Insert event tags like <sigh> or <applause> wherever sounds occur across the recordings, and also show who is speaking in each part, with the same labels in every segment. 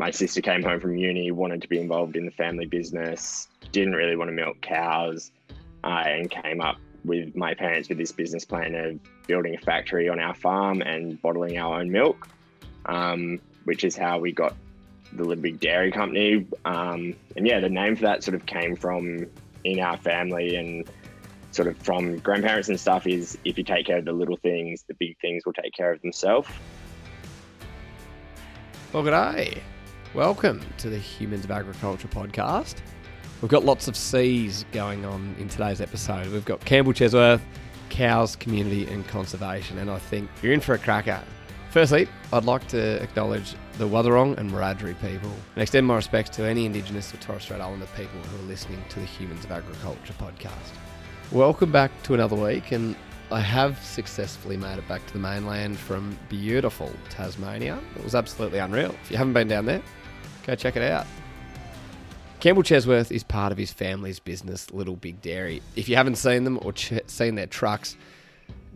Speaker 1: my sister came home from uni, wanted to be involved in the family business, didn't really want to milk cows, uh, and came up with my parents with this business plan of building a factory on our farm and bottling our own milk, um, which is how we got the Little Big Dairy Company. Um, and yeah, the name for that sort of came from in our family and sort of from grandparents and stuff is if you take care of the little things, the big things will take care of themselves.
Speaker 2: Well, good day. Welcome to the Humans of Agriculture podcast. We've got lots of C's going on in today's episode. We've got Campbell Chesworth, cows, community, and conservation, and I think you're in for a cracker. Firstly, I'd like to acknowledge the Wathaurong and Wiradjuri people and extend my respects to any Indigenous or Torres Strait Islander people who are listening to the Humans of Agriculture podcast. Welcome back to another week, and I have successfully made it back to the mainland from beautiful Tasmania. It was absolutely unreal. If you haven't been down there, go check it out. Campbell Chesworth is part of his family's business, Little Big Dairy. If you haven't seen them or ch- seen their trucks,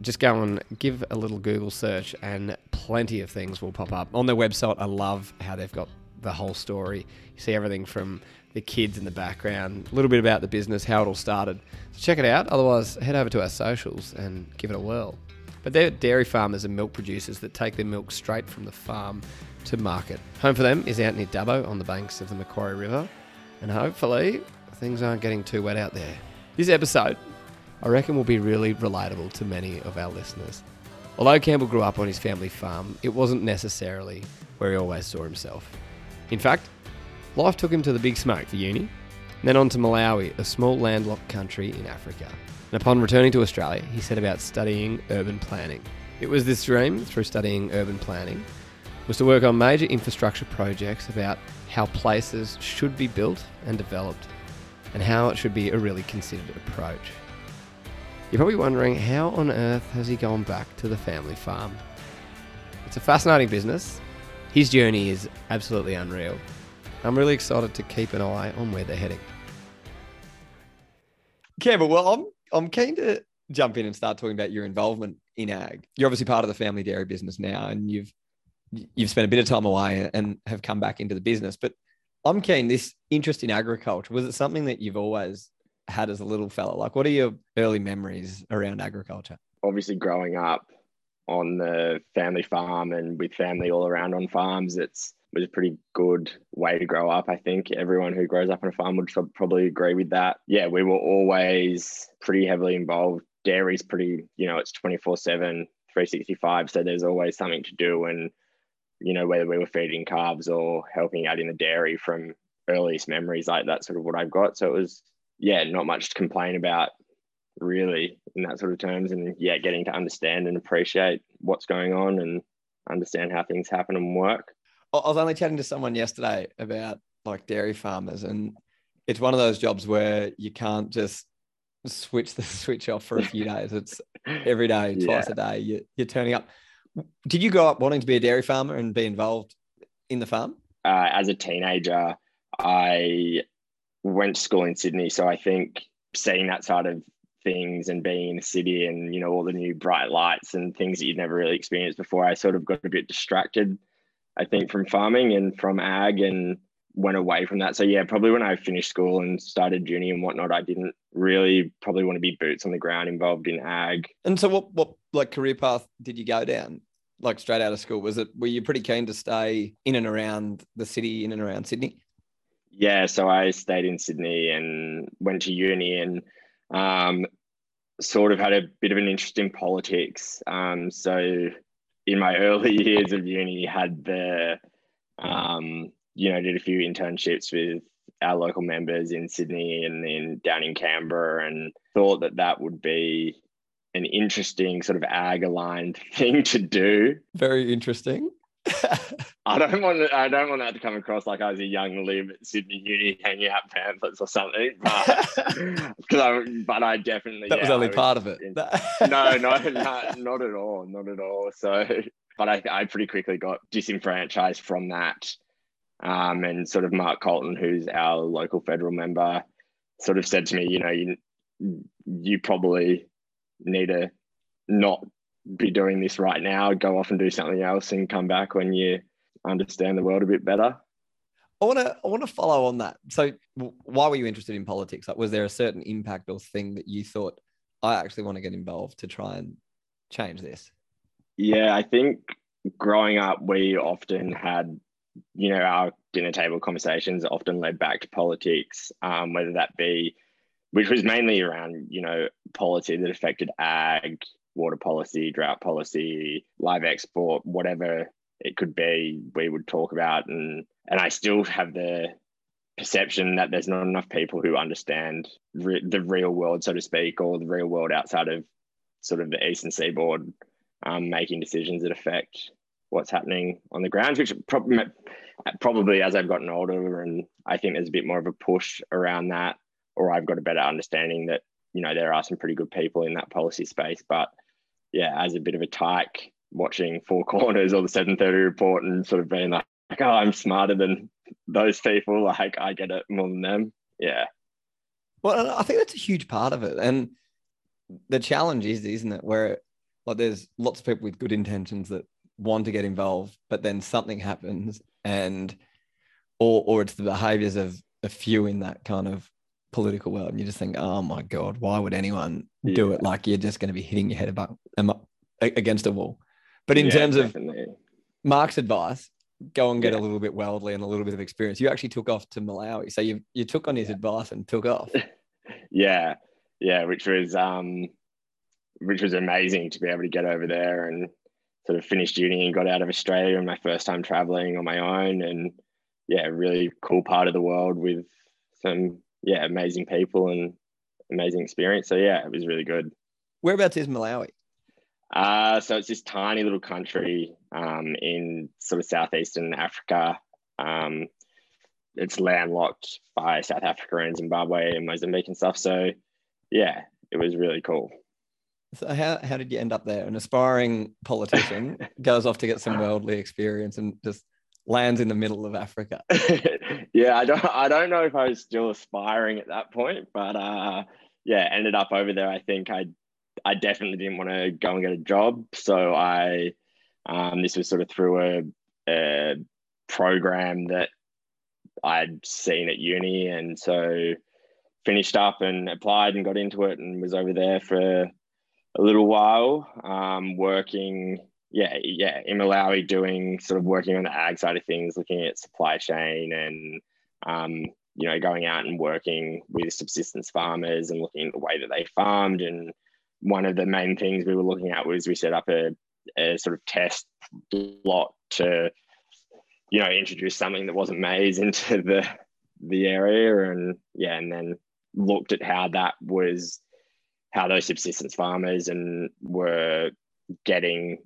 Speaker 2: just go and give a little Google search, and plenty of things will pop up. On their website, I love how they've got the whole story. You see everything from the kids in the background, a little bit about the business, how it all started. So check it out. Otherwise, head over to our socials and give it a whirl. But they're dairy farmers and milk producers that take their milk straight from the farm to market. Home for them is out near Dubbo on the banks of the Macquarie River, and hopefully things aren't getting too wet out there. This episode, I reckon, will be really relatable to many of our listeners. Although Campbell grew up on his family farm, it wasn't necessarily where he always saw himself. In fact, life took him to the big smoke for uni, then on to Malawi, a small landlocked country in Africa. And upon returning to Australia, he set about studying urban planning. It was this dream, through studying urban planning, was to work on major infrastructure projects about how places should be built and developed, and how it should be a really considered approach. You're probably wondering how on earth has he gone back to the family farm? It's a fascinating business. His journey is absolutely unreal. I'm really excited to keep an eye on where they're heading. Campbell, well, I'm I'm keen to jump in and start talking about your involvement in ag. You're obviously part of the family dairy business now, and you've you've spent a bit of time away and have come back into the business. But I'm keen. This interest in agriculture was it something that you've always had as a little fella? Like, what are your early memories around agriculture?
Speaker 1: Obviously, growing up on the family farm and with family all around on farms, it's was a pretty good way to grow up. I think everyone who grows up on a farm would probably agree with that. Yeah, we were always pretty heavily involved. Dairy's pretty, you know, it's 24 7, 365. So there's always something to do. And, you know, whether we were feeding calves or helping out in the dairy from earliest memories, like that's sort of what I've got. So it was, yeah, not much to complain about really in that sort of terms. And yeah, getting to understand and appreciate what's going on and understand how things happen and work.
Speaker 2: I was only chatting to someone yesterday about like dairy farmers, and it's one of those jobs where you can't just switch the <laughs> switch off for a few days. It's every day, <laughs> twice yeah. a day. You, you're turning up. Did you grow up wanting to be a dairy farmer and be involved in the farm?
Speaker 1: Uh, as a teenager, I went to school in Sydney, so I think seeing that side of things and being in the city and you know all the new bright lights and things that you'd never really experienced before, I sort of got a bit distracted I think, from farming and from ag and went away from that. So yeah, probably when I finished school and started uni and whatnot, I didn't really probably want to be boots on the ground involved in ag.
Speaker 2: And so what what like career path did you go down? Like straight out of school? Was it were you pretty keen to stay in and around the city, in and around Sydney?
Speaker 1: Yeah, so I stayed in Sydney and went to uni and um, sort of had a bit of an interest in politics. Um, so in my <laughs> early years of uni had the um, you know did a few internships with our local members in Sydney and then down in Canberra and thought that that would be an interesting sort of ag aligned <laughs> thing to do.
Speaker 2: Very interesting. <laughs>
Speaker 1: I don't want I don't want that to come across like I was a young lib at Sydney Uni hanging out pamphlets or something, but <laughs> because I but I definitely
Speaker 2: that yeah, was only was part of it. <laughs>
Speaker 1: no, no, not, not not at all, not at all. So, but I I pretty quickly got disenfranchised from that, um, and sort of Mark Coulton, who's our local federal member, sort of said to me, you know, you you probably need to not be doing this right now, go off and do something else and come back when you understand the world a bit better.
Speaker 3: I want to I want to follow on that. So, why were you interested in politics? Like, was there a certain impact or thing that you thought I actually want to get involved to try and change this?
Speaker 1: Yeah, I think growing up, we often had, you know, our dinner table conversations often led back to politics, um, whether that be, which was mainly around, you know, policy that affected ag, water policy, drought policy, live export, whatever it could be, we would talk about. And, and I still have the perception that there's not enough people who understand re- the real world, so to speak, or the real world outside of sort of the eastern seaboard, um, making decisions that affect what's happening on the grounds, which probably, probably as I've gotten older, and I think there's a bit more of a push around that, or I've got a better understanding that you know there are some pretty good people in that policy space. But yeah, as a bit of a tyke, watching Four Corners or the 7:30 report and sort of being like, oh, I'm smarter than those people. Like I get it more than them. Yeah.
Speaker 3: Well, I think that's a huge part of it, and the challenge is, isn't it, where like there's lots of people with good intentions that want to get involved, but then something happens and or or it's the behaviors of a few in that kind of political world. And you just think, oh my God, why would anyone yeah. do it? Like you're just going to be hitting your head about against a wall. But in yeah, terms definitely. of Mark's advice, go and get yeah. a little bit worldly and a little bit of experience. You actually took off to Malawi. So you you took on his advice and took off. <laughs>
Speaker 1: yeah. Yeah, which was um which was amazing to be able to get over there and sort of finished uni and got out of Australia and my first time traveling on my own and yeah, really cool part of the world with some yeah, amazing people and amazing experience. So yeah, it was really good.
Speaker 3: Whereabouts is Malawi?
Speaker 1: Uh, so it's this tiny little country um, in sort of southeastern Africa. Um, it's landlocked by South Africa and Zimbabwe and Mozambique and stuff. So yeah, it was really cool.
Speaker 3: So how, how did you end up there? An aspiring politician <laughs> goes off to get some worldly experience and just lands in the middle of Africa. <laughs>
Speaker 1: yeah, I don't I don't know if I was still aspiring at that point, but uh, yeah, ended up over there. I think I I definitely didn't want to go and get a job, so I um, this was sort of through a, a program that I'd seen at uni, and so finished up and applied and got into it and was over there for a little while, um, working, yeah, yeah, in Malawi, doing sort of working on the ag side of things, looking at supply chain and, um, you know, going out and working with subsistence farmers and looking at the way that they farmed. And one of the main things we were looking at was we set up a, a sort of test lot to, you know, introduce something that wasn't maize <laughs> into the the area, and yeah, and then looked at how that was how those subsistence farmers and were getting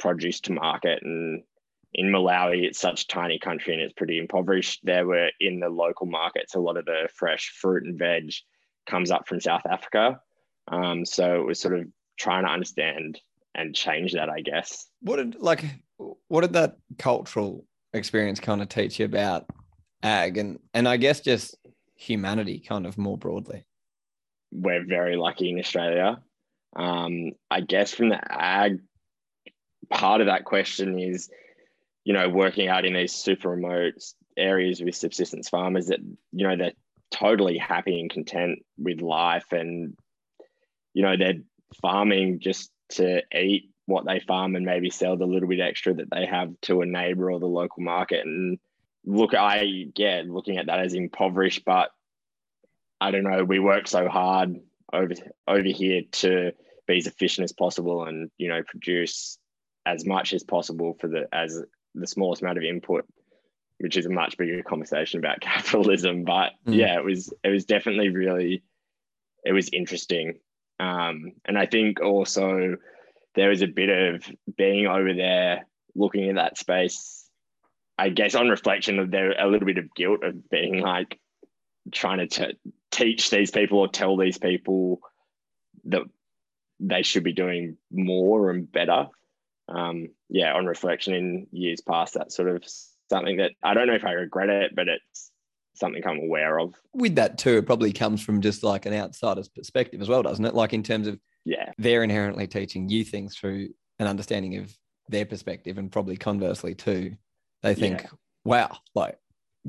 Speaker 1: produce to market and in Malawi, it's such a tiny country and it's pretty impoverished. There were in the local markets, a lot of the fresh fruit and veg comes up from South Africa. Um, so it was sort of trying to understand and change that, I guess.
Speaker 3: What did like what did that cultural experience kind of teach you about ag and and I guess just humanity kind of more broadly?
Speaker 1: we're very lucky in Australia. Um, I guess from the ag part of that question is, you know, working out in these super remote areas with subsistence farmers that, you know, they're totally happy and content with life and, you know, they're farming just to eat what they farm and maybe sell the little bit extra that they have to a neighbor or the local market. And look, I, yeah, looking at that as impoverished, but I don't know, we work so hard over over here to be as efficient as possible and you know produce as much as possible for the as the smallest amount of input which is a much bigger conversation about <laughs> capitalism but mm. yeah it was it was definitely really it was interesting um, and i think also there was a bit of being over there looking at that space i guess on reflection of there a little bit of guilt of being like trying to t- teach these people or tell these people that they should be doing more and better. Um, yeah, on reflection in years past, that's sort of something that I don't know if I regret it, but it's something I'm aware of.
Speaker 3: With that too, it probably comes from just like an outsider's perspective as well, doesn't it? Like in terms of
Speaker 1: yeah,
Speaker 3: they're inherently teaching you things through an understanding of their perspective, and probably conversely too, they think, yeah. wow, like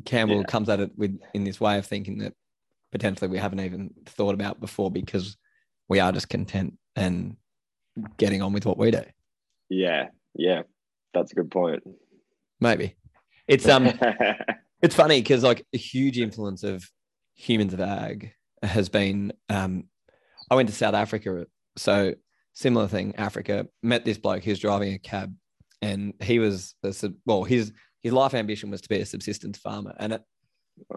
Speaker 3: Campbell
Speaker 1: Yeah.
Speaker 3: comes at it with in this way of thinking that potentially we haven't even thought about before because we are just content and getting on with what we do.
Speaker 1: Yeah, yeah, that's a good point.
Speaker 3: Maybe. It's um <laughs> it's funny because like a huge influence of humans of ag has been um I went to South Africa so similar thing Africa met this bloke he was driving a cab and he was a, well his his life ambition was to be a subsistence farmer and at,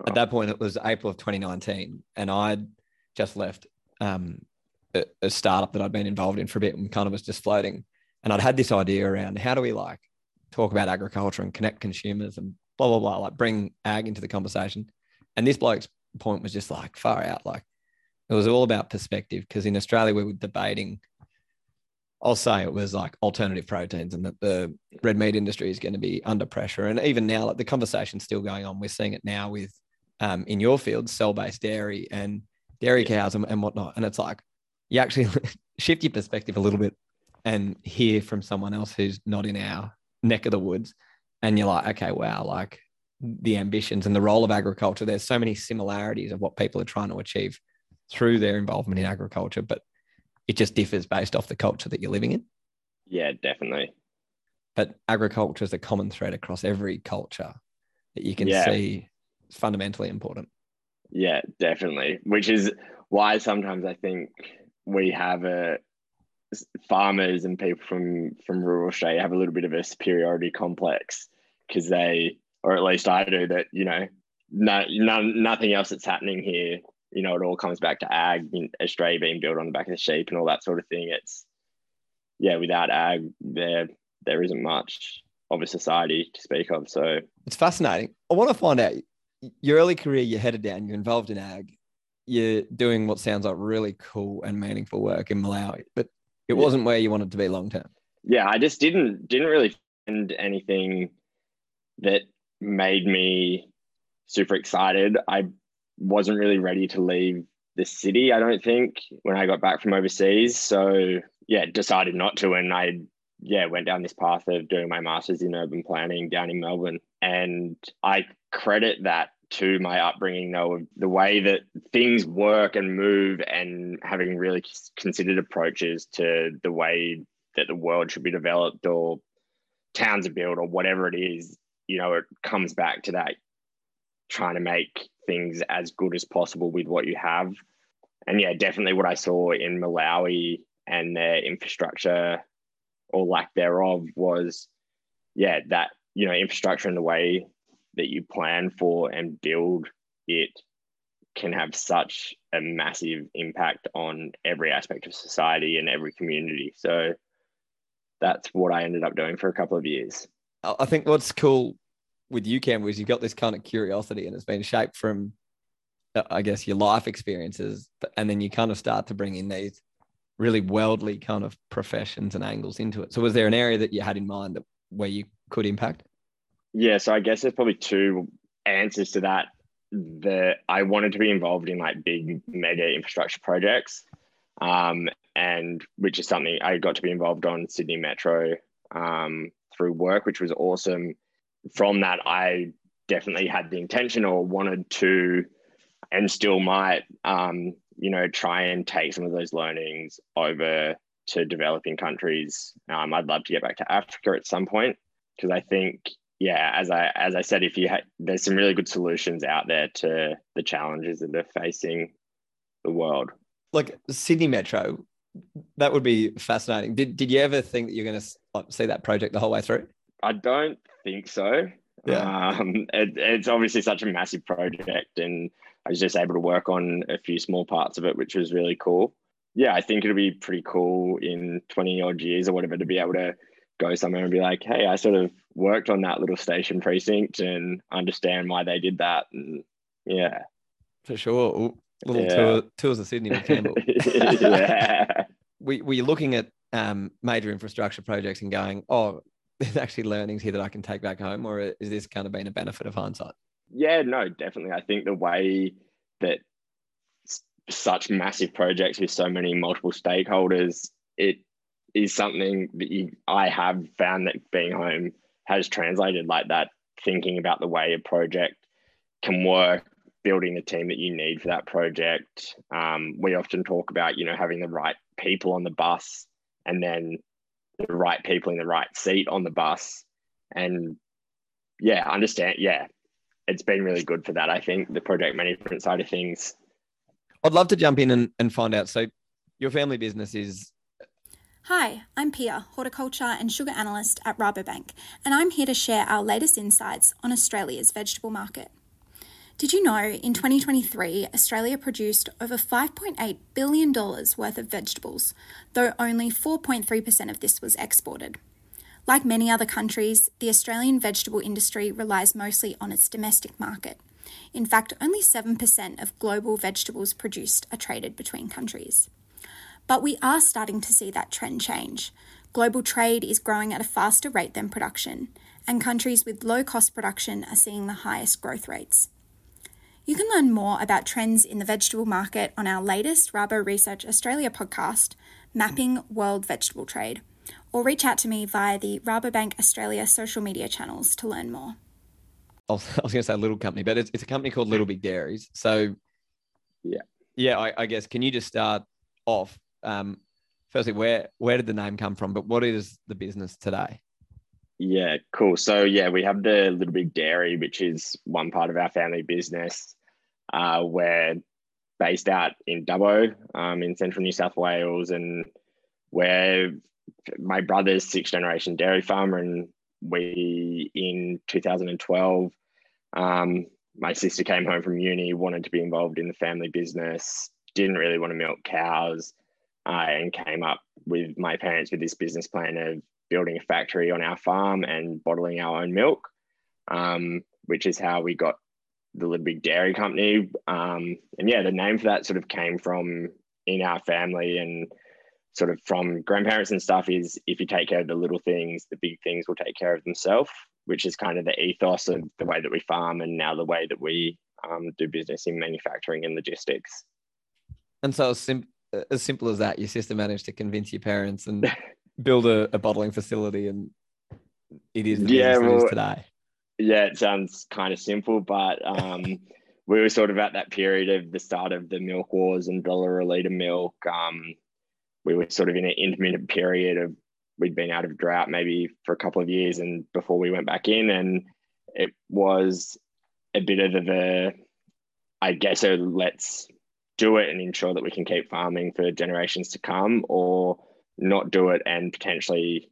Speaker 3: at that point it was April of 2019 and I'd just left um a, a startup that I'd been involved in for a bit and kind of was just floating and I'd had this idea around how do we like talk about agriculture and connect consumers and blah blah blah, like bring ag into the conversation. And this bloke's point was just like far out, like it was all about perspective. Because in Australia we were debating, I'll say it was like alternative proteins and that the red meat industry is going to be under pressure. And even now, like the conversation's still going on. We're seeing it now with um, in your field, cell-based dairy and dairy cows and, and whatnot. And it's like you actually <laughs> shift your perspective a little bit and hear from someone else who's not in our neck of the woods and you're like okay wow like the ambitions and the role of agriculture there's so many similarities of what people are trying to achieve through their involvement in agriculture but it just differs based off the culture that you're living in
Speaker 1: yeah, definitely.
Speaker 3: but agriculture is a common thread across every culture that you can
Speaker 1: Yeah.
Speaker 3: see is fundamentally important
Speaker 1: Yeah, definitely. Which is why sometimes I think we have a farmers and people from from rural Australia have a little bit of a superiority complex because they, or at least I do, that you know, no, none, nothing else that's happening here. You know, it all comes back to ag. in Australia being built on the back of the sheep and all that sort of thing. It's yeah, without ag, there there isn't much of a society to speak of. So
Speaker 3: It's fascinating. I want to find out your early career, you're headed down, you're involved in ag, you're doing what sounds like really cool and meaningful work in Malawi, but it wasn't where you wanted to be long term.
Speaker 1: yeah, I just didn't didn't really find anything that made me super excited. I wasn't really ready to leave the city, I don't think, when I got back from overseas. So yeah, decided not to and I yeah, went down this path of doing my masters in urban planning down in Melbourne. And I credit that to my upbringing though, the way that things work and move and having really considered approaches to the way that the world should be developed or towns are built or whatever it is, you know, it comes back to that trying to make things as good as possible with what you have. And yeah, definitely what I saw in Malawi and their infrastructure or lack thereof was, yeah, that, you know, infrastructure and the way that you plan for and build it can have such a massive impact on every aspect of society and every community. So that's what I ended up doing for a couple of years.
Speaker 3: I think what's cool with you, Cam, is you've got this kind of curiosity and it's been shaped from, uh, I guess, your life experiences. And then you kind of start to bring in these really worldly kind of professions and angles into it. So, was there an area that you had in mind that where you could impact?
Speaker 1: Yeah, so I guess there's probably two answers to that. The I wanted to be involved in like big mega infrastructure projects, um, and which is something I got to be involved on Sydney Metro um, through work, which was awesome. From that, I definitely had the intention or wanted to, and still might, um, you know, try and take some of those learnings over to developing countries. Um, I'd love to get back to Africa at some point because I think yeah, as I as I said, if you had, there's some really good solutions out there to the challenges that are facing the world.
Speaker 3: Like Sydney Metro, that would be fascinating. Did Did you ever think that you're going to see that project the whole way through?
Speaker 1: I don't think so.
Speaker 3: Yeah.
Speaker 1: Um, it, it's obviously such a massive project, and I was just able to work on a few small parts of it, which was really cool. Yeah, I think it'll be pretty cool in 20 odd years or whatever to be able to go somewhere and be like, hey, I sort of worked on that little station precinct and understand why they did that. And yeah.
Speaker 3: For sure. Ooh, little
Speaker 1: Yeah.
Speaker 3: tour, tours of Sydney with Campbell. <laughs>
Speaker 1: yeah. <laughs>
Speaker 3: we, were you looking at um, major infrastructure projects and going, oh, <laughs> there's actually learnings here that I can take back home, or is this kind of been a benefit of hindsight?
Speaker 1: Yeah, no, definitely. I think the way that such massive projects with so many multiple stakeholders, it is something that you, I have found that being home has translated like that, thinking about the way a project can work building the team that you need for that project. Um, we often talk about, you know, having the right people on the bus and then the right people in the right seat on the bus. And yeah, understand. Yeah, it's been really good for that. I think the project management side of things.
Speaker 3: I'd love to jump in and, and find out. So, your family business is.
Speaker 4: Hi, I'm Pia, horticulture and sugar analyst at Rabobank, and I'm here to share our latest insights on Australia's vegetable market. Did you know in 2023, Australia produced over $5.8 billion worth of vegetables, though only 4.3% of this was exported? Like many other countries, the Australian vegetable industry relies mostly on its domestic market. In fact, only 7% of global vegetables produced are traded between countries. But we are starting to see that trend change. Global trade is growing at a faster rate than production, and countries with low cost production are seeing the highest growth rates. You can learn more about trends in the vegetable market on our latest Rabo Research Australia podcast, Mapping World Vegetable Trade, or reach out to me via the Rabobank Australia social media channels to learn more.
Speaker 3: I was, going to say a little company, but it's, it's a company called Little Big Dairies. So,
Speaker 1: yeah,
Speaker 3: yeah, I, I guess can you just start off? Um, firstly, where where did the name come from? But what is the business today?
Speaker 1: Yeah, cool. So yeah, we have the Little Big Dairy, which is one part of our family business. Uh, we're based out in Dubbo, um, in central New South Wales, and we're my brother's sixth generation dairy farmer, and we in 2012, um, my sister came home from uni, wanted to be involved in the family business, didn't really want to milk cows, uh, and came up with my parents with this business plan of building a factory on our farm and bottling our own milk, um, which is how we got the Little Big Dairy Company. Um, and yeah, the name for that sort of came from in our family and sort of from grandparents and stuff is if you take care of the little things, the big things will take care of themselves, which is kind of the ethos of the way that we farm and now the way that we um, do business in manufacturing and logistics.
Speaker 3: And so, sim- as simple as that, your sister managed to convince your parents and <laughs> build a, a bottling facility, and it is the yeah, well, today.
Speaker 1: Yeah, it sounds kind of simple, but um, <laughs> we were sort of at that period of the start of the milk wars and dollar a litre milk. Um, we were sort of in an intermittent period of we'd been out of drought maybe for a couple of years and before we went back in and it was a bit of the I guess so let's do it and ensure that we can keep farming for generations to come or not do it and potentially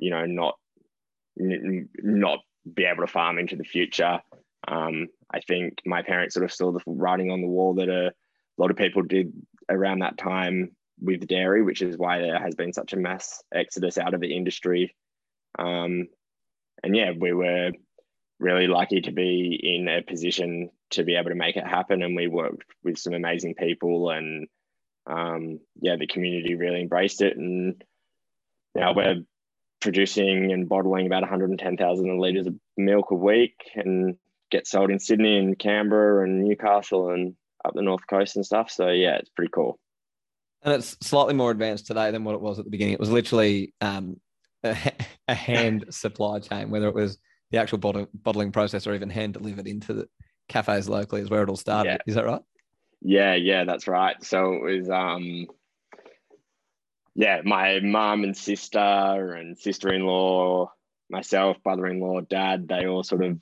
Speaker 1: you know not not be able to farm into the future um, I think my parents sort of saw the writing on the wall that a lot of people did around that time with dairy, which is why there has been such a mass exodus out of the industry. Um, and yeah, we were really lucky to be in a position to be able to make it happen. And we worked with some amazing people, and um, yeah, the community really embraced it. And now we're producing and bottling about 110,000 litres of milk a week and get sold in Sydney and Canberra and Newcastle and up the north coast and stuff. So yeah, it's pretty cool
Speaker 3: and it's slightly more advanced today than what it was at the beginning. It was literally um, a, <laughs> a, hand supply chain, whether it was the actual bottle, bottling process or even hand delivered into the cafes locally, is where it all started. Yeah. Is that right?
Speaker 1: Yeah, yeah, that's right. So it was, um, yeah, my mum and sister and sister in law, myself, brother in law, dad, they all sort of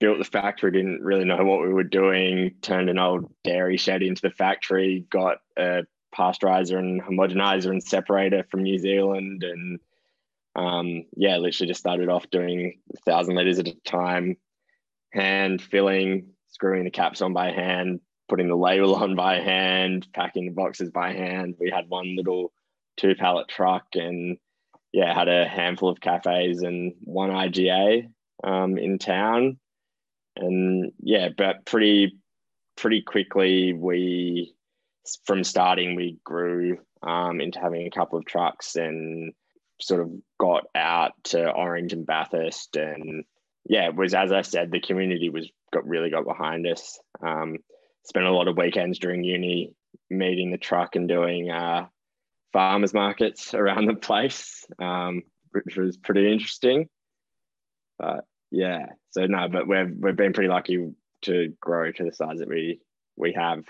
Speaker 1: built the factory, didn't really know what we were doing, turned an old dairy shed into the factory, got a pasteurizer and homogenizer and separator from New Zealand. And um, yeah, literally just started off doing a thousand liters at a time, hand filling, screwing the caps on by hand, putting the label on by hand, packing the boxes by hand. We had one little two pallet truck and yeah, had a handful of cafes and one IGA um, in town. And yeah, but pretty pretty quickly we from starting, we grew um, into having a couple of trucks and sort of got out to Orange and Bathurst. And yeah, it was, as I said, the community was got really got behind us. Um, spent a lot of weekends during uni meeting the truck and doing uh, farmers markets around the place, um, which was pretty interesting. But yeah, so no, but we've we've been pretty lucky to grow to the size that we we have.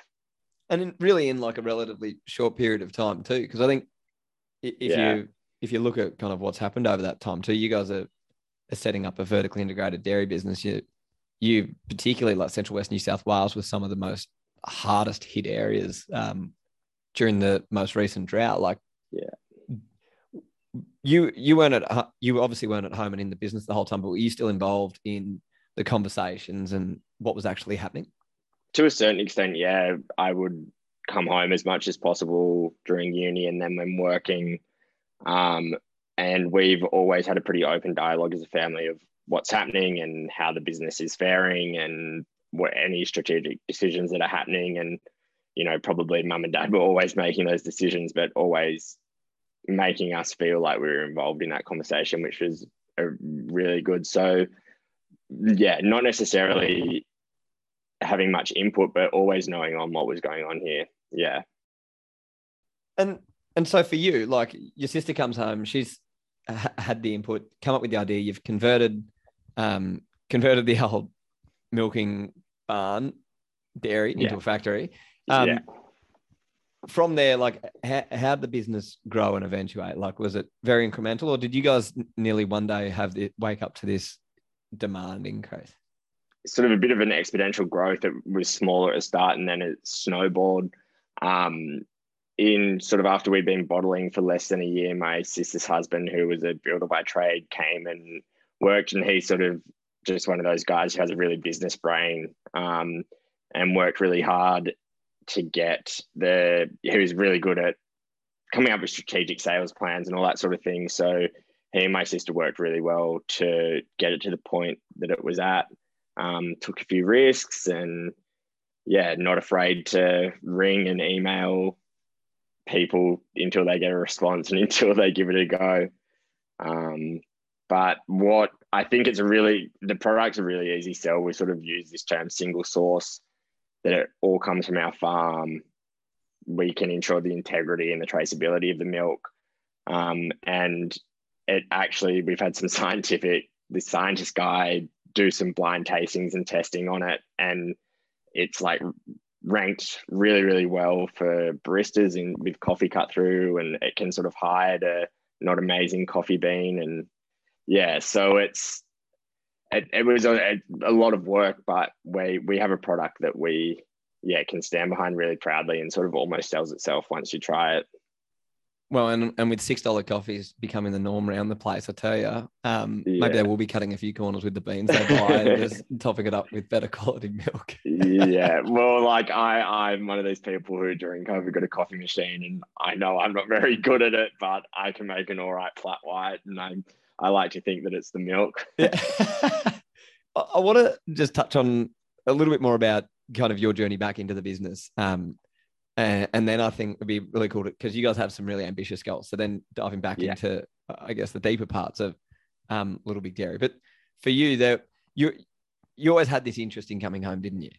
Speaker 3: And in, really in like a relatively short period of time too, because I think if yeah. you if you look at kind of what's happened over that time too, you guys are, are setting up a vertically integrated dairy business. You you particularly like Central West New South Wales with some of the most hardest hit areas um, during the most recent drought. Like,
Speaker 1: yeah,
Speaker 3: you you weren't at you obviously weren't at home and in the business the whole time, but were you still involved in the conversations and what was actually happening?
Speaker 1: To a certain extent, yeah. I would come home as much as possible during uni and then when working. Um, and we've always had a pretty open dialogue as a family of what's happening and how the business is faring and what any strategic decisions that are happening. And you know probably mum and dad were always <laughs> making those decisions but always making us feel like we were involved in that conversation which was really good. So yeah not necessarily having much input but always knowing on what was going on here. Yeah.
Speaker 3: And and so for you like your sister comes home she's had the input come up with the idea you've converted um, converted the old milking barn dairy yeah. into a factory. Um, yeah. From there, like, how, how did the business grow and eventuate? Like, was it very incremental, or did you guys nearly one day have the wake up to this demand increase?
Speaker 1: Sort of a bit of an exponential growth. It was smaller at the start, and then it snowballed. Um, in sort of after we'd been bottling for less than a year, my sister's husband, who was a builder by trade, came and worked, and he's sort of just one of those guys who has a really business brain um, and worked really hard to get the. He was really good at coming up with strategic sales plans and all that sort of thing. So he and my sister worked really well to get it to the point that it was at. Um, took a few risks and yeah, not afraid to ring and email people until they get a response and <laughs> until they give it a go. Um, but what I think it's a really the product's a really easy sell. We sort of use this term single source that it all comes from our farm. We can ensure the integrity and the traceability of the milk. Um, and it actually we've had some <laughs> scientific the scientist guy do some blind tastings and testing on it and it's like ranked really really well for baristas in with coffee cut through and it can sort of hide a not amazing coffee bean and yeah, so it's it, it was a, a lot of work, but we we have a product that we yeah can stand behind really proudly and sort of almost sells itself once you try it.
Speaker 3: Well, and, and with six dollar coffees becoming the norm around the place, I tell you, um, yeah. maybe they will be cutting a few corners with the beans they buy and <laughs> just topping it up with better quality milk.
Speaker 1: yeah, <laughs> well, like I, I'm one of these people who during COVID got a coffee machine, and I know I'm not very good at it, but I can make an all right flat white, and I'm I like to think that it's the milk. <laughs>
Speaker 3: yeah. <laughs> I want to just touch on a little bit more about kind of your journey back into the business. Um, and, and then I think it'd be really cool because you guys have some really ambitious goals. So then diving back yeah. into, I guess, the deeper parts of um, Little Big Dairy. But for you, there, you you always had this interest in coming home, didn't you?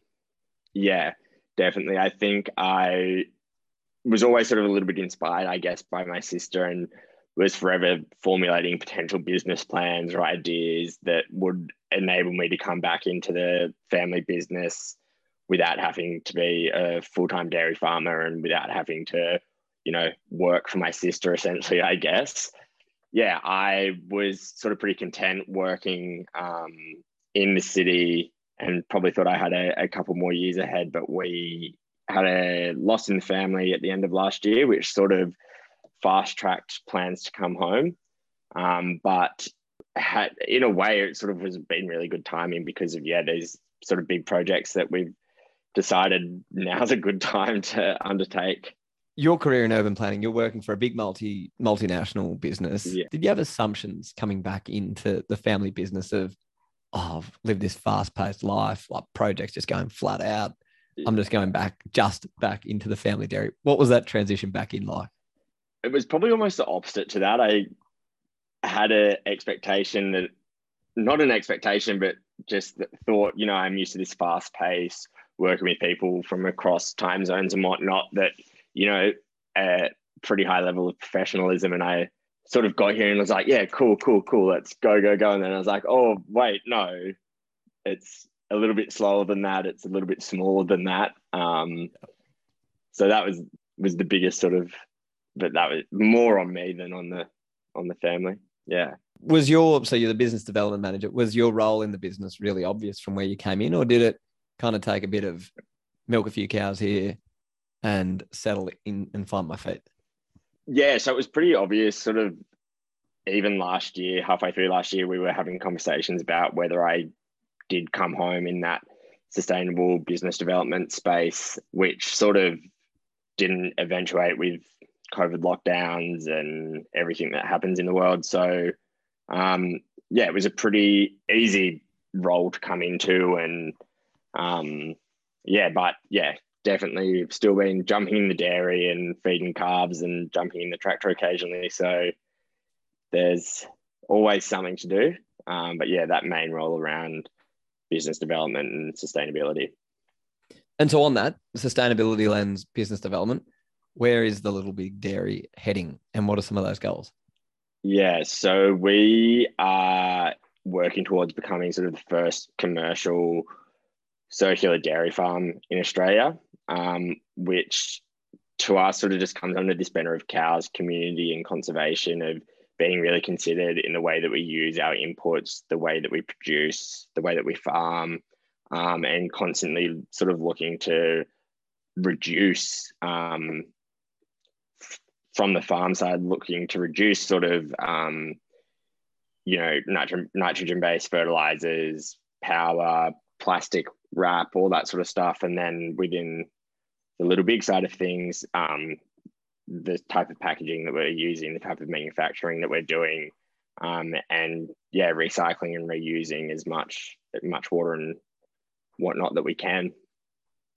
Speaker 1: Yeah, definitely. I think I was always sort of a little bit inspired, I guess, by my sister and was forever formulating potential business plans or ideas that would enable me to come back into the family business without having to be a full-time dairy farmer and without having to you know work for my sister essentially i guess. Yeah i was sort of pretty content working um, in the city and probably thought i had a, a couple more years ahead but we had a loss in the family at the end of last year which sort of fast tracked plans to come home. Um, but had, in a way, it sort of has been really good timing because of, yeah, these sort of big projects that we've decided now's a good time to undertake.
Speaker 3: Your career in urban planning, you're working for a big multi multinational business.
Speaker 1: Yeah.
Speaker 3: Did you have assumptions coming back into the family business of, oh, I've lived this fast paced life, like projects just going flat out. I'm just going back, just back into the family dairy. What was that transition back in like?
Speaker 1: It was probably almost the opposite to that. I had an expectation that, not an expectation, but just thought, you know, I'm used to this fast pace, working with people from across time zones and whatnot, that, you know, a pretty high level of professionalism. And I sort of got here and was like, yeah, cool, cool, cool, let's go, go, go. And then I was like, oh, wait, no, it's a little bit slower than that. It's a little bit smaller than that. Um, so that was was the biggest sort of, but that was more on me than on the on the family. Yeah.
Speaker 3: Was your so you're the business development manager? Was your role in the business really obvious from where you came in, or did it kind of take a bit of milk a few cows here and settle in and find my feet?
Speaker 1: Yeah, so it was pretty obvious. Sort of even last year, halfway through last year, we were having conversations about whether I did come home in that sustainable business development space, which sort of didn't eventuate with COVID lockdowns and everything that happens in the world. So, um, yeah, it was a pretty easy role to come into. And um, yeah, but yeah, definitely still been jumping in the dairy and feeding calves and jumping in the tractor occasionally. So, there's always something to do. Um, but yeah, that main role around business development and sustainability.
Speaker 3: And so, on that sustainability lens, business development, where is the Little Big Dairy heading, and what are some of those goals?
Speaker 1: Yeah, so we are working towards becoming sort of the first commercial circular dairy farm in Australia, um, which to us sort of just comes under this banner of cows, community, and conservation of being really considered in the way that we use our inputs, the way that we produce, the way that we farm, um, and constantly sort of looking to reduce um, from the farm side, looking to reduce sort of um, you know nitrogen based fertilizers, power, plastic wrap, all that sort of stuff, and then within the little big side of things, um, the type of packaging that we're using, the type of manufacturing that we're doing, um, and yeah, recycling and reusing as much much water and whatnot that we can.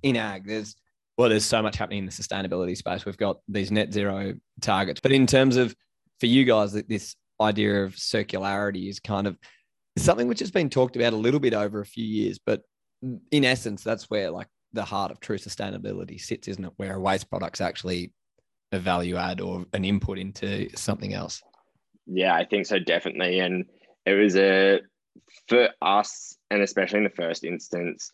Speaker 3: In ag, there's well, there's so much happening in the sustainability space. We've got these net zero targets, but in terms of for you guys, this idea of circularity is kind of something which has been talked about a little bit over a few years, but in essence, that's where like the heart of true sustainability sits, isn't it? Where a waste product's actually a value add or an input into something else.
Speaker 1: Yeah, I think so, definitely. And it was a for us, and especially in the first instance,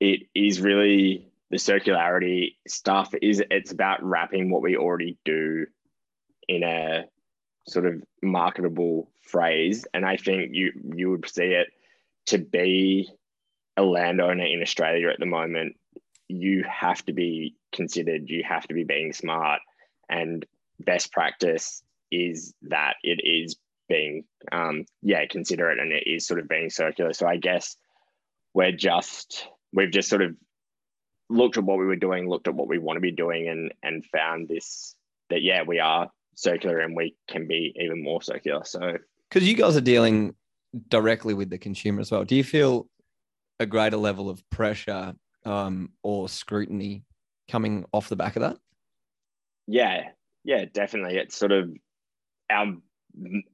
Speaker 1: it is really the circularity stuff is it's about wrapping what we already do in a sort of marketable phrase. And I think you you would see it to be a landowner in Australia at the moment, you have to be considered, you have to be being smart. And best practice is that it is being, um, yeah, considerate and it is sort of being circular. So I guess we're just, we've just sort of looked at what we were doing, looked at what we want to be doing, and and found this that yeah, we are circular and we can be even more circular. So
Speaker 3: because you guys are dealing directly with the consumer as well, do you feel a greater level of pressure um, or scrutiny coming off the back of that?
Speaker 1: Yeah, yeah, definitely. It's sort of our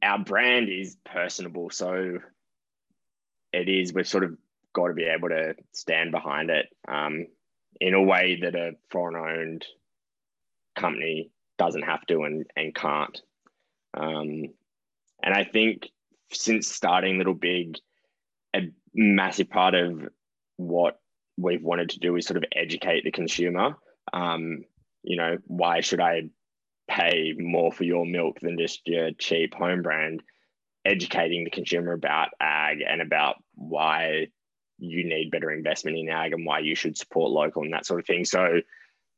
Speaker 1: our brand is personable, so it is. We've sort of got to be able to stand behind it um, in a way that a foreign-owned company doesn't have to and and can't. Um, and I think since starting Little Big, a massive part of what we've wanted to do is sort of educate the consumer. Um, you know, why should I pay more for your milk than just your cheap home brand? Educating the consumer about ag and about why you need better investment in ag and why you should support local and that sort of thing. So,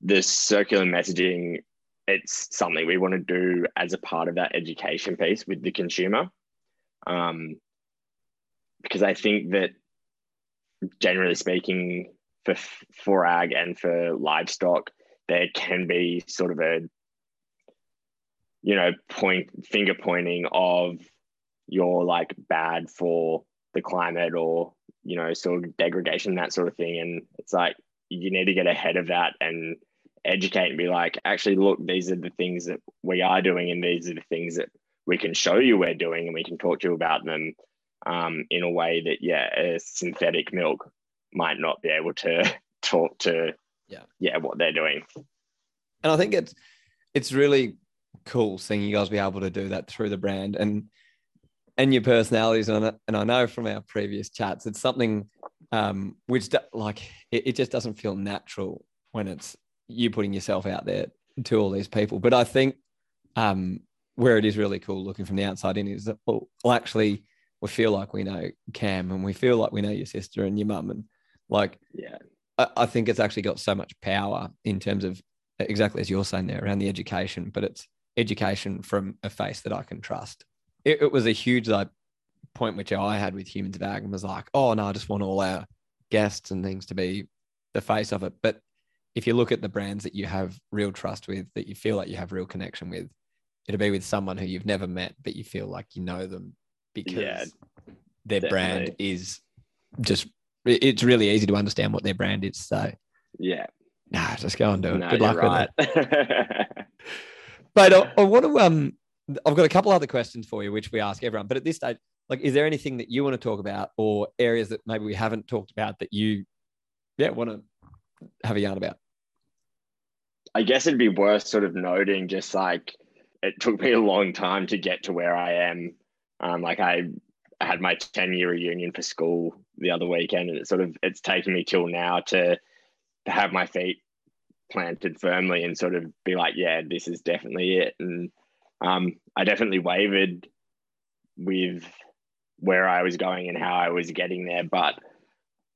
Speaker 1: the circular messaging, it's something we want to do as a part of that education piece with the consumer. Um, because I think that generally speaking, for for ag and for livestock, there can be sort of a you know point finger pointing of you're like bad for the climate or you know sort of degradation that sort of thing. And it's like you need to get ahead of that and educate and be like actually look these are the things that we are doing and these are the things that we can show you we're doing and we can talk to you about them um, in a way that yeah a synthetic milk might not be able to <laughs> talk to
Speaker 3: yeah.
Speaker 1: yeah what they're doing.
Speaker 3: And i think it's it's really cool seeing you guys be able to do that through the brand. And and your personalities and and I know from our previous chats it's something um, which do, like it, it just doesn't feel natural when it's you putting yourself out there to all these people. But I think um, where it is really cool looking from the outside in is that well, well, actually we feel like we know Cam and we feel like we know your sister and your mum and like
Speaker 1: yeah
Speaker 3: I, I think it's actually got so much power in terms of exactly as you're saying there around the education, but it's education from a face that I can trust. It, it was a huge like point which I had with Humans of Ag and was like, oh no, I just want all our guests and things to be the face of it. But if you look at the brands that you have real trust with, that you feel like you have real connection with, it'll be with someone who you've never met, but you feel like you know them because
Speaker 1: Yeah,
Speaker 3: their brand is just, it's really easy to understand what their brand is. So,
Speaker 1: yeah
Speaker 3: nah, just go and do it.
Speaker 1: no,
Speaker 3: Good luck with it. <laughs> But I, I want to, um, I've got a couple other questions for you, which we ask everyone. But at this stage, like, is there anything that you want to talk about or areas that maybe we haven't talked about that you, yeah, want to have a yarn about?
Speaker 1: I guess it'd be worth sort of noting just like it took me a long time to get to where I am. Um, like I had my 10 year reunion for school the other weekend, and it's sort of it's taken me till now to, to have my feet planted firmly and sort of be like, yeah, this is definitely it. And um, I definitely wavered with where I was going and how I was getting there, but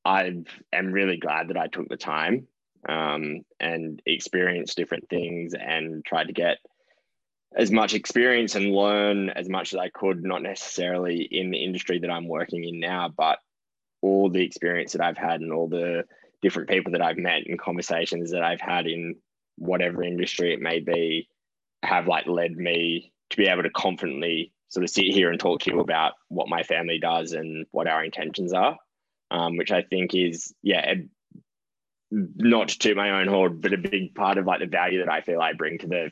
Speaker 1: I am really glad that I took the time um, and experienced different things and tried to get as much experience and learn as much as I could, not necessarily in the industry that I'm working in now, but all the experience that I've had and all the different people that I've met and conversations that I've had in whatever industry it may be have like led me to be able to confidently sort of sit here and talk to you about what my family does and what our intentions are, um, which I think is, yeah, not to my own horn, but a big part of like the value that I feel I bring to the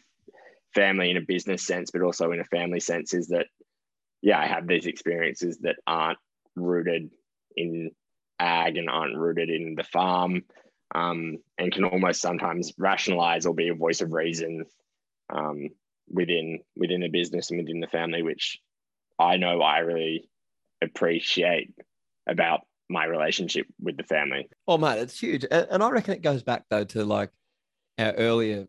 Speaker 1: family in a business sense, but also in a family sense is that, yeah, I have these experiences that aren't rooted in ag and aren't rooted in the farm um, and can almost sometimes rationalize or be a voice of reason um, within within the business and within the family, which I know I really appreciate about my relationship with the family.
Speaker 3: Oh, mate, it's huge. And, I reckon it goes back, though, to like our earlier,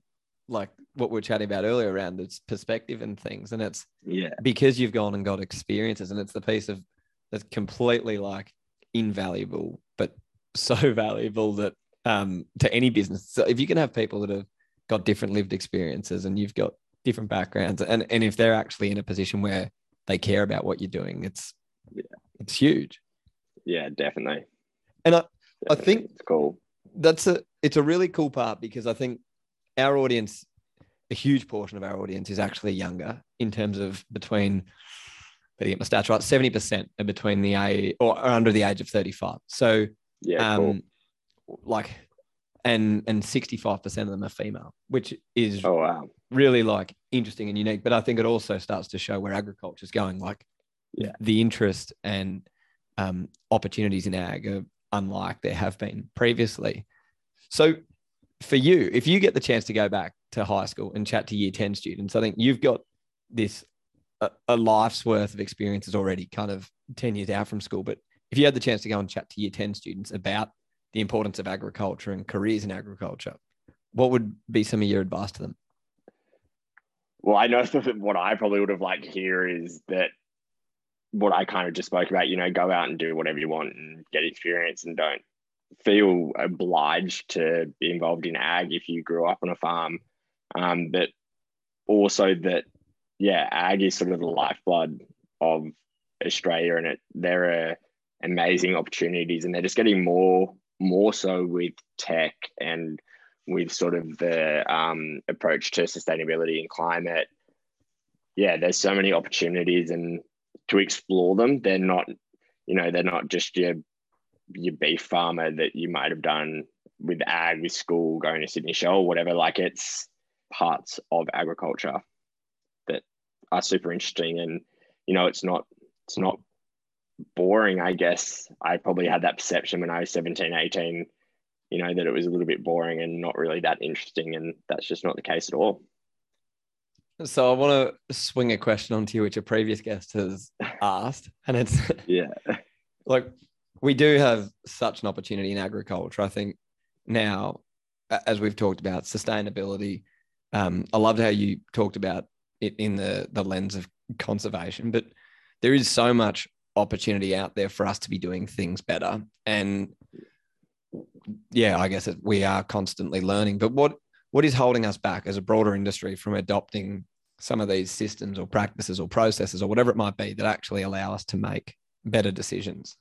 Speaker 3: like what we are chatting about earlier around its perspective and things. And it's,
Speaker 1: Yeah,
Speaker 3: because you've gone and got experiences and it's the piece of that's completely like invaluable but <laughs> so valuable that um to any business so if you can have people that have got different lived experiences and you've got different backgrounds and and if they're actually in a position where they care about what you're doing it's
Speaker 1: Yeah.
Speaker 3: it's huge
Speaker 1: yeah, definitely.
Speaker 3: and i I think-
Speaker 1: it's cool.
Speaker 3: that's a it's a really cool part because I think our audience, a huge portion of our audience is actually younger in terms of between better get my stats right, 70% are between the age or are under the age of 35. So
Speaker 1: Yeah, cool.
Speaker 3: um like and and 65% of them are female, which is
Speaker 1: Oh wow.
Speaker 3: really like interesting and unique. But I think it also starts to show where agriculture is going. Like,
Speaker 1: Yeah.
Speaker 3: the interest and um, opportunities in ag are unlike there have been previously. So, for you, if you get the chance to go back to high school and chat to year 10 students, I think you've got this a, a life's worth of experiences already, kind of 10 years out from school. But if you had the chance to go and chat to year 10 students about the importance of agriculture and careers in agriculture, what would be some of your advice to them?
Speaker 1: Well, I know <laughs> what I probably would have liked to hear is that what I kind of just spoke about, you know, go out and do whatever you want and get experience and don't feel obliged to be involved in ag if you grew up on a farm. Um, but also that, yeah, ag is sort of the lifeblood of Australia and it there are amazing opportunities and they're just getting more more so with tech and with sort of the um, approach to sustainability and climate. Yeah, there's so many opportunities and to explore them. They're not, you know, they're not just your your beef farmer that you might have done with ag with school, going to Sydney Show or whatever. Like it's parts of agriculture that are super interesting and you know it's not it's not boring i guess. I probably had that perception when i was 17 18 you know that it was a little bit boring and not really that interesting and that's just not the case at all.
Speaker 3: So I want to swing a question onto you, which a previous guest has <laughs> asked, and it's <laughs>
Speaker 1: yeah.
Speaker 3: Like, we do have such an opportunity in agriculture. I think now, as we've talked about sustainability, um, I loved how you talked about it in the the lens of conservation, but there is so much opportunity out there for us to be doing things better. And yeah, I guess we are constantly learning. But what what is holding us back as a broader industry from adopting some of these systems or practices or processes or whatever it might be that actually allow us to make better decisions?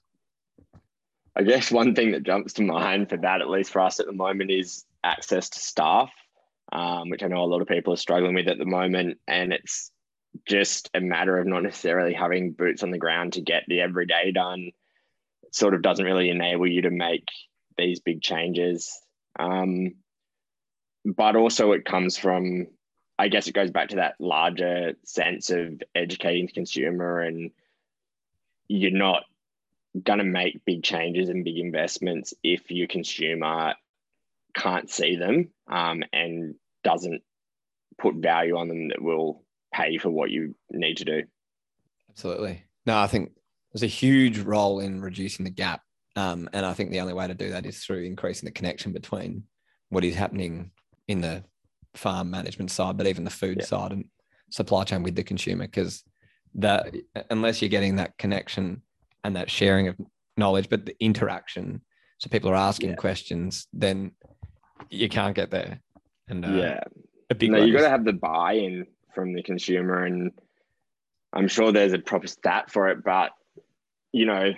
Speaker 1: I guess one thing that jumps to mind for that, at least for us at the moment, is access to staff, um, which I know a lot of people are struggling with at the moment. And it's just a matter of not necessarily having boots on the ground to get the everyday done. Sort of doesn't really enable you to make these big changes. Um, but also, it comes from, I guess, it goes back to that larger sense of educating the consumer, and you're not going to make big changes and big investments if your consumer can't see them um, and doesn't put value on them that will pay for what you need to do.
Speaker 3: Absolutely. No, I think there's a huge role in reducing the gap. Um, and I think the only way to do that is through increasing the connection between what is happening in the farm management side, but even the food yeah. side and supply chain with the consumer. Because that unless you're getting that connection and that sharing of knowledge, but the interaction, so people are asking yeah. questions, then you can't get there.
Speaker 1: And uh, yeah, a big no, you got to have the buy-in from the consumer, and I'm sure there's a proper stat for it, but you know,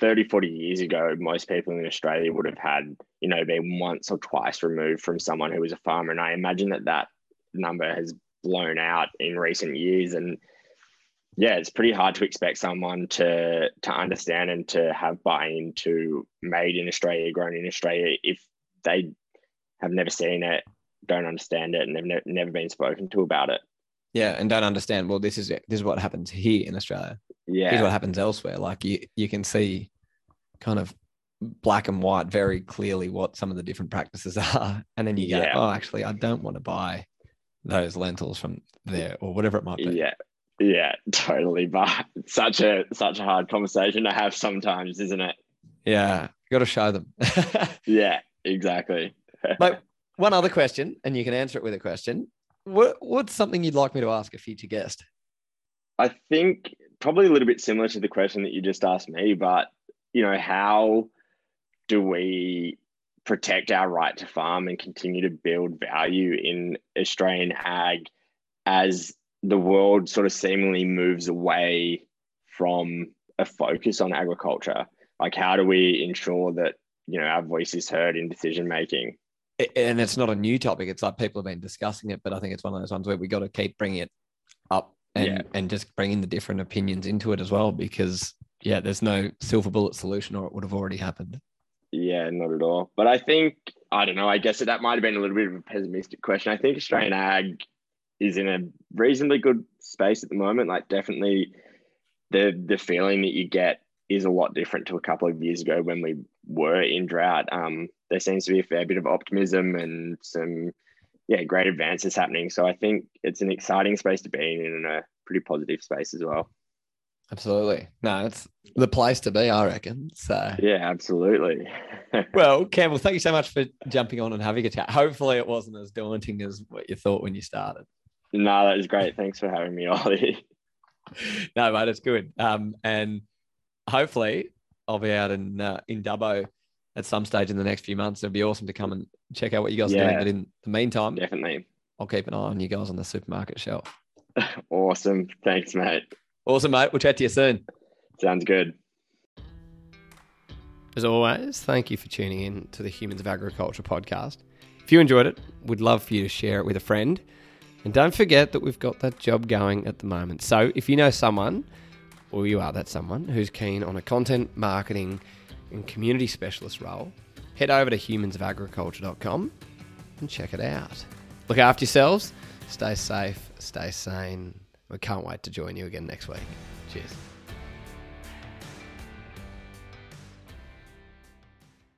Speaker 1: 30, 40 years ago, most people in Australia would have had, you know, been once or twice removed from someone who was a farmer. And I imagine that that number has blown out in recent years. And yeah, it's pretty hard to expect someone to to understand and to have buy-in to made in Australia, grown in Australia, if they have never seen it, don't understand it, and they've ne- never been spoken to about it.
Speaker 3: Yeah, and don't understand. Well, this is. This is what happens here in Australia.
Speaker 1: Yeah,
Speaker 3: here's what happens elsewhere. Like you, you can see, kind of black and white very clearly what some of the different practices <laughs> are, and then you go, yeah. oh, actually, I don't want to buy those lentils from there or whatever it might be.
Speaker 1: Yeah, yeah, totally. But such a such a hard conversation to have sometimes, isn't it?
Speaker 3: Yeah, you got to show them. <laughs>
Speaker 1: yeah, exactly.
Speaker 3: Like one other question, and you can answer it with a question. What what's something you'd like me to ask a future guest?
Speaker 1: I think probably a little bit similar to the question that you just asked me, but you know, how do we protect our right to farm and continue to build value in Australian ag as the world sort of seemingly moves away from a focus on agriculture. Like, how do we ensure that you know our voice is heard in decision making?
Speaker 3: And it's not a new topic. It's like people have been discussing it, but I think it's one of those ones where we got to keep bringing it up and yeah. and just bringing the different opinions into it as well. Because yeah, there's no silver bullet solution, or it would have already happened.
Speaker 1: Yeah, not at all. But I think I don't know. I guess that might have been a little bit of a pessimistic question. I think Australian ag is in a reasonably good space at the moment. Like definitely the the feeling that you get is a lot different to a couple of years ago when we were in drought. Um, there seems to be a fair bit of optimism and some yeah great advances happening. So I think it's an exciting space to be in and a pretty positive space as well.
Speaker 3: Absolutely. No, it's the place to be, I reckon. So
Speaker 1: yeah, absolutely. <laughs>
Speaker 3: well, Campbell, thank you so much for jumping on and having a chat. Hopefully, it wasn't as daunting as what you thought when you started.
Speaker 1: No, that was great. Thanks for having me, Ollie. <laughs>
Speaker 3: no, mate, it's good. Um, and hopefully I'll be out in uh, in Dubbo at some stage in the next few months. It'd be awesome to come and check out what you guys yeah, are doing. But in the meantime,
Speaker 1: definitely,
Speaker 3: I'll keep an eye on you guys on the supermarket shelf. <laughs>
Speaker 1: awesome. Thanks, mate.
Speaker 3: Awesome, mate. We'll chat to you soon.
Speaker 1: Sounds good.
Speaker 3: As always, thank you for tuning in to the Humans of Agriculture podcast. If you enjoyed it, we'd love for you to share it with a friend. And don't forget that we've got that job going at the moment. So if you know someone, or you are that someone, who's keen on a content marketing and community specialist role, head over to humansofagriculture.com and check it out. Look after yourselves, stay safe, stay sane. We can't wait to join you again next week. Cheers.